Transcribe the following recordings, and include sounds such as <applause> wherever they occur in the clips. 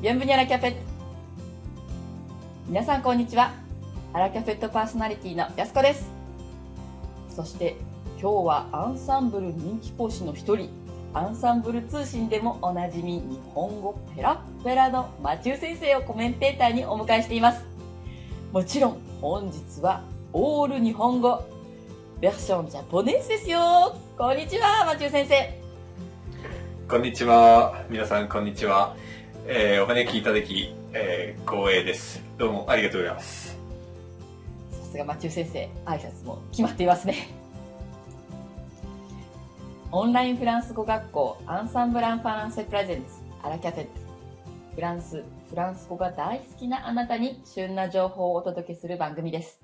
ビアンブニアラキャフェット。皆さんこんにちは。アラキャフェットパーソナリティのやすこです。そして今日はアンサンブル人気講師の一人、アンサンブル通信でもおなじみ日本語ペラペラのマチュー先生をコメンテーターにお迎えしています。もちろん本日はオール日本語、ベーションジャポネスですよ。こんにちは、マチュー先生。こんにちは。皆さんこんにちは。えー、お招きいただき、えー、光栄です。どうもありがとうございます。さすがマチュー先生、挨拶も決まっていますね。オンラインフランス語学校アンサンブランファランセプレゼンツアラキャテット。フランス、フランス語が大好きなあなたに旬な情報をお届けする番組です。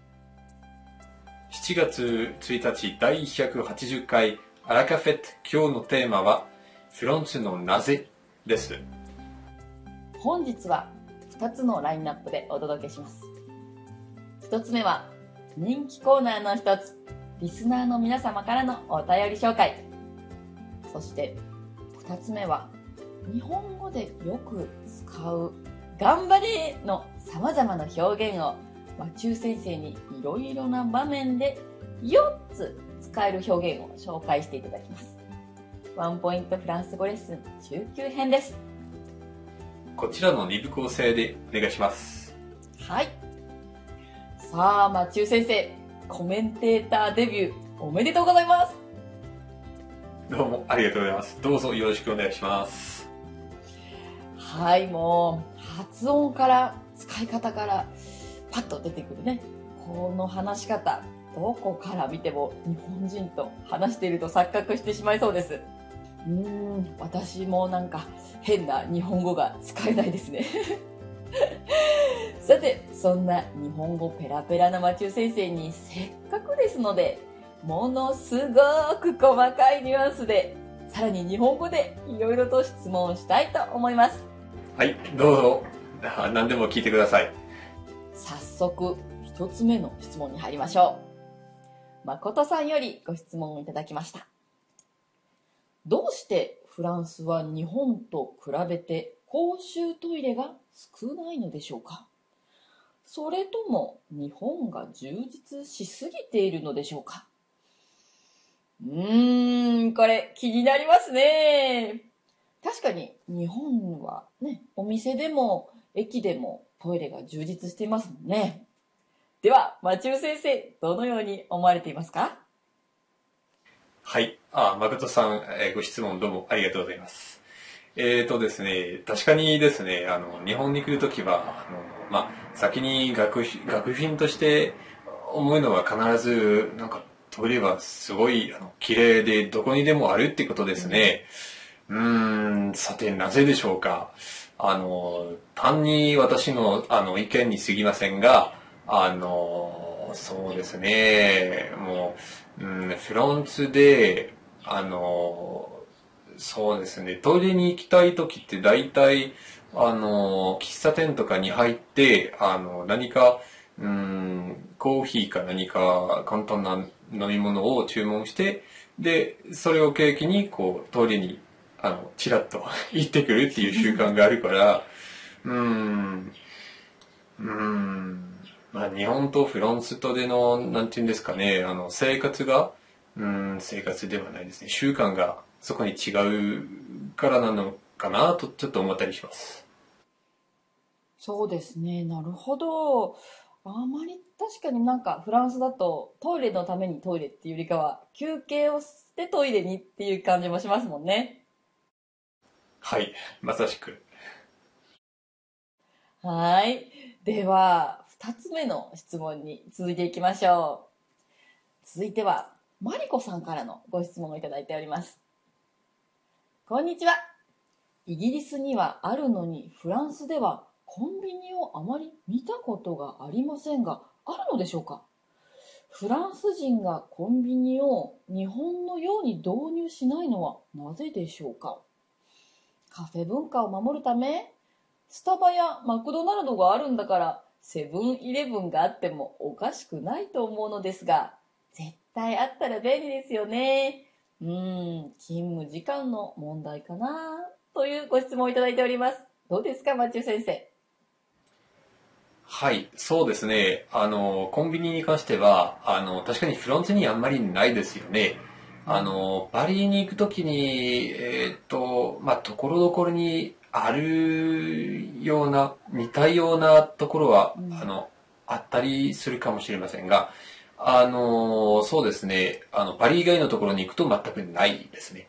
7月1日第180回アラカフェット今日のテーマはフランスのなぜです。本日は2つのラインナップでお届けします。1つ目は人気コーナーの1つ、リスナーの皆様からのお便り紹介。そして2つ目は日本語でよく使う頑張れの様々な表現を和中先生にいろいろな場面で4つ使える表現を紹介していただきます。ワンポイントフランス語レッスン中級編です。こちらの2部構成でお願いします。はい。さあ、マチュー先生、コメンテーターデビューおめでとうございます。どうもありがとうございます。どうぞよろしくお願いします。はい、もう、発音から、使い方から、パッと出てくるね。この話し方、どこから見ても日本人と話していると錯覚してしまいそうです。うーん、私もなんか変な日本語が使えないですね。<laughs> さて、そんな日本語ペラペラなマチュー先生にせっかくですので、ものすごく細かいニュアンスで、さらに日本語でいろいろと質問したいと思います。はい、どうぞ。何でも聞いてください。早速、一つ目の質問に入りましょう。誠さんよりご質問をいただきました。どうしてフランスは日本と比べて公衆トイレが少ないのでしょうか？それとも日本が充実しすぎているのでしょうか？うーん、これ気になりますね。確かに日本はね、お店でも駅でもトイレが充実していますもんね。では、マチュー先生、どのように思われていますか？はい。あ、誠さん、えー、ご質問どうもありがとうございます。えっ、ー、とですね、確かにですね、あの、日本に来るときは、あの、まあ、先に学学品として思うのは必ず、なんか、トイレはすごい、あの、綺麗でどこにでもあるってことですね。うん、ん、さて、なぜでしょうか。あの、単に私の、あの、意見に過ぎませんが、あの、そうですね、もう、うん、フランスで、あの、そうですね、トイレに行きたい時って大体、あの、喫茶店とかに入って、あの、何か、うん、コーヒーか何か簡単な飲み物を注文して、で、それを契機に、こう、トイレに、あの、チラッと <laughs> 行ってくるっていう習慣があるから、うん、うん、まあ、日本とフランスとでの、なんていうんですかね、あの、生活が、うん、生活ではないですね。習慣がそこに違うからなのかなと、ちょっと思ったりします。そうですね。なるほど。あまり確かになんかフランスだとトイレのためにトイレっていうよりかは休憩をしてトイレにっていう感じもしますもんね。はい。まさしく。はい。では、二つ目の質問に続いていきましょう。続いては、マリコさんからのご質問をいただいております。こんにちは。イギリスにはあるのに、フランスではコンビニをあまり見たことがありませんが、あるのでしょうか？フランス人がコンビニを日本のように導入しないのはなぜでしょうか？カフェ文化を守るためスタバやマクドナルドがあるんだからセブンイレブンがあってもおかしくないと思うのですが、絶対あったら便利ですよね。うん、勤務時間の問題かなというご質問をいただいております。どうですか、マチュー先生？はい、そうですね。あの、コンビニに関しては、あの、確かにフランスにあんまりないですよね。あの、パリに行くときに、えーっと、まあ、ところどころにあるような、似たようなところは、うんあの、あったりするかもしれませんが、あの、そうですね。あの、パリ以外のところに行くと全くないですね。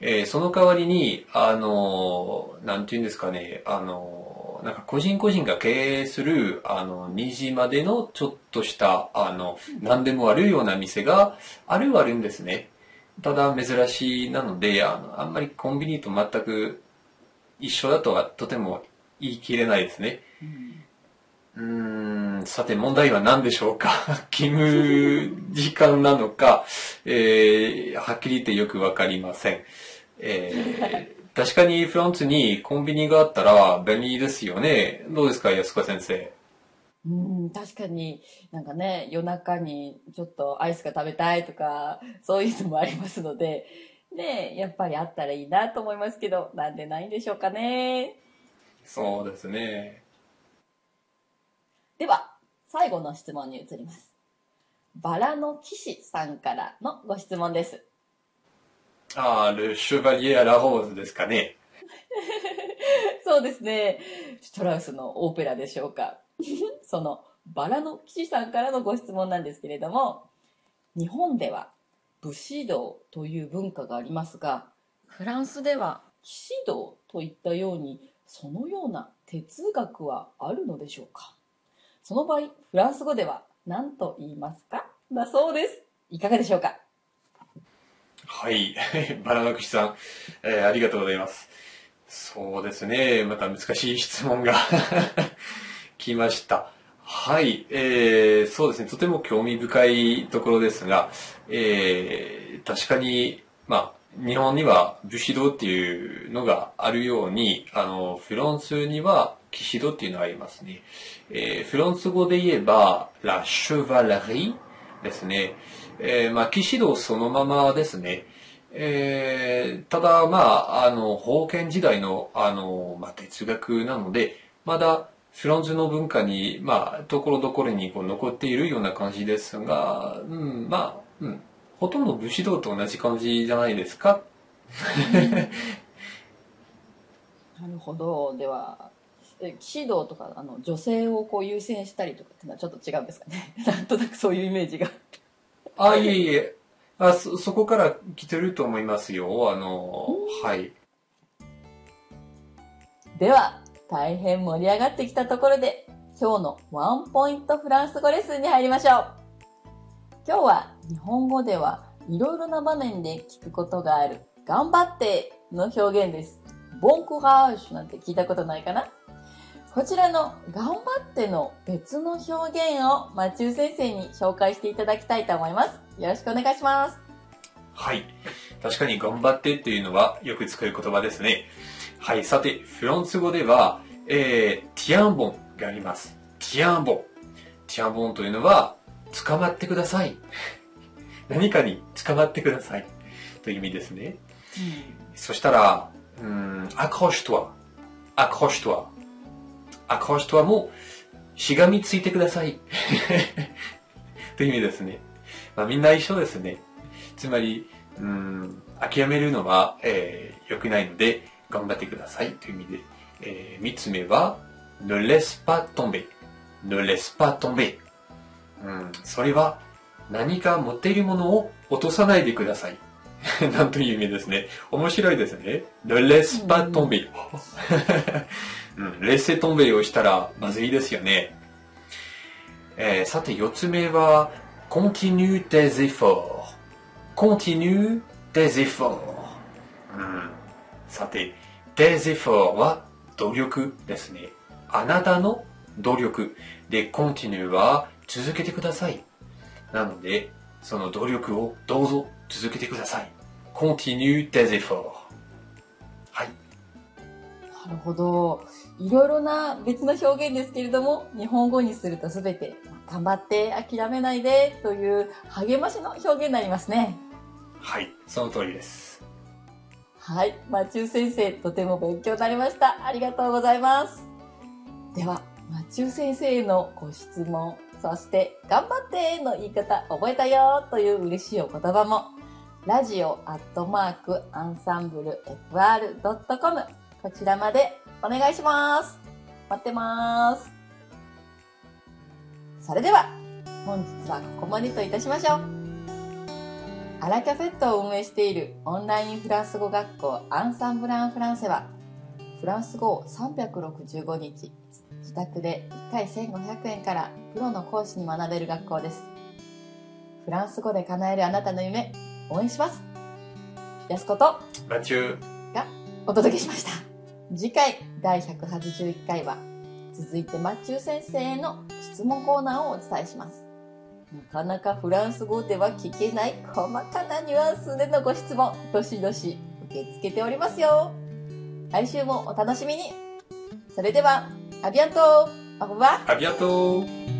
えーその代わりに、あの、なんていうんですかね、あの、なんか個人個人が経営する、あの、2時までのちょっとした、あの、何でもあるような店があるはあるんですね。ただ珍しいなので、あの、あんまりコンビニと全く一緒だとはとても言い切れないですね。うーん、さて問題は何でしょうか？<laughs> 勤務時間なのか、<laughs> えー、はっきり言ってよくわかりません。えー、<laughs> 確かにフランスにコンビニがあったら便利ですよね。どうですか、安川先生？うん、確かになんかね、夜中にちょっとアイスが食べたいとか、そういうのもありますので、ね、やっぱりあったらいいなと思いますけど、なんでないんでしょうかね。そうですね。では、最後の質問に移ります。バラの騎士さんからのご質問です。あー、le chevalier à la rose ですかね。<laughs> そうですね。シュトラウスのオペラでしょうか。<laughs> そのバラの騎士さんからのご質問なんですけれども、日本では武士道という文化がありますが、フランスでは騎士道といったように、そのような哲学はあるのでしょうか？その場合、フランス語では何と言いますか？だそうです。いかがでしょうか？はい。<laughs> バラの口さん、えーありがとうございます。そうですね。また難しい質問が <laughs> 来ました。はい。えーそうですね。とても興味深いところですが、えー確かに、まあ、日本には武士道っていうのがあるように、あの、フランスには騎士道っていうのがありますね。えーフランス語で言えば、la chevalerie ですね。えーまあ、騎士道そのままですね。えーただ、まあ、あの、封建時代の、あの、まあ、哲学なので、まだ、フランスの文化に、まあ、ところどころにこう残っているような感じですが、うん、まあ、うん、ほとんど武士道と同じ感じじゃないですか？<laughs> なるほど。では、え騎士道とか、あの、女性をこう優先したりとかっていうのはちょっと違うんですかね？<laughs> なんとなくそういうイメージが。あ、いえいえ。あそ、そこから来てると思いますよ。あの、はい。では、大変盛り上がってきたところで、今日のワンポイントフランス語レッスンに入りましょう。今日は日本語ではいろいろな場面で聞くことがある、頑張っての表現です。ボンクラージュなんて聞いたことないかな？こちらの頑張っての別の表現をマチュー先生に紹介していただきたいと思います。よろしくお願いします。はい。確かに頑張ってっていうのはよく使う言葉ですね。はい。さて、フランス語では、えー、ティアンボンがあります。ティアンボン。ティアンボンというのは、捕まってください。<laughs> 何かに捕まってください。という意味ですね。そしたら、うーん、accroche-toi。accroche-toi。accroche-toi も、しがみついてください。<laughs> という意味ですね。まあ、みんな一緒ですね。つまり、うーん、諦めるのは、えー良くないので、頑張ってくださいという意味で。えー三つ目は、ne laisse pas tomber。ne laisse pas tomber。うん、それは、何か持っているものを落とさないでください。なんという意味ですね。面白いですね。ne laisse pas tomber。うん、laisse tomber をしたらまずいですよね。えーさて、四つ目は、continue tes efforts。continue tes efforts。うん、さて、tes efforts は努力ですね。あなたの努力。で、continue は続けてください。なので、その努力をどうぞ続けてください。continue tes efforts。はい。なるほど。いろいろな別の表現ですけれども、日本語にするとすべて、頑張って諦めないでという励ましの表現になりますね。はい。その通りです。はい。マチュー先生、とても勉強になりました。ありがとうございます。では、マチュー先生へのご質問、そして、頑張っての言い方、覚えたよという嬉しいお言葉も、ラジオアットマークアンサンブル FR.com こちらまでお願いします。待ってます。それでは、本日はここまでといたしましょう。アラキャフェットを運営しているオンラインフランス語学校アンサンブランフランセは、フランス語を365日、自宅で1回1500円からプロの講師に学べる学校です。フランス語で叶えるあなたの夢、応援します。やすことラチュー。お届けしました。次回第181回は、続いてマッチュー先生への質問コーナーをお伝えします。なかなかフランス語では聞けない細かなニュアンスでのご質問、どしどし受け付けておりますよ。来週もお楽しみに。それでは、アビアントオーバーありがとう。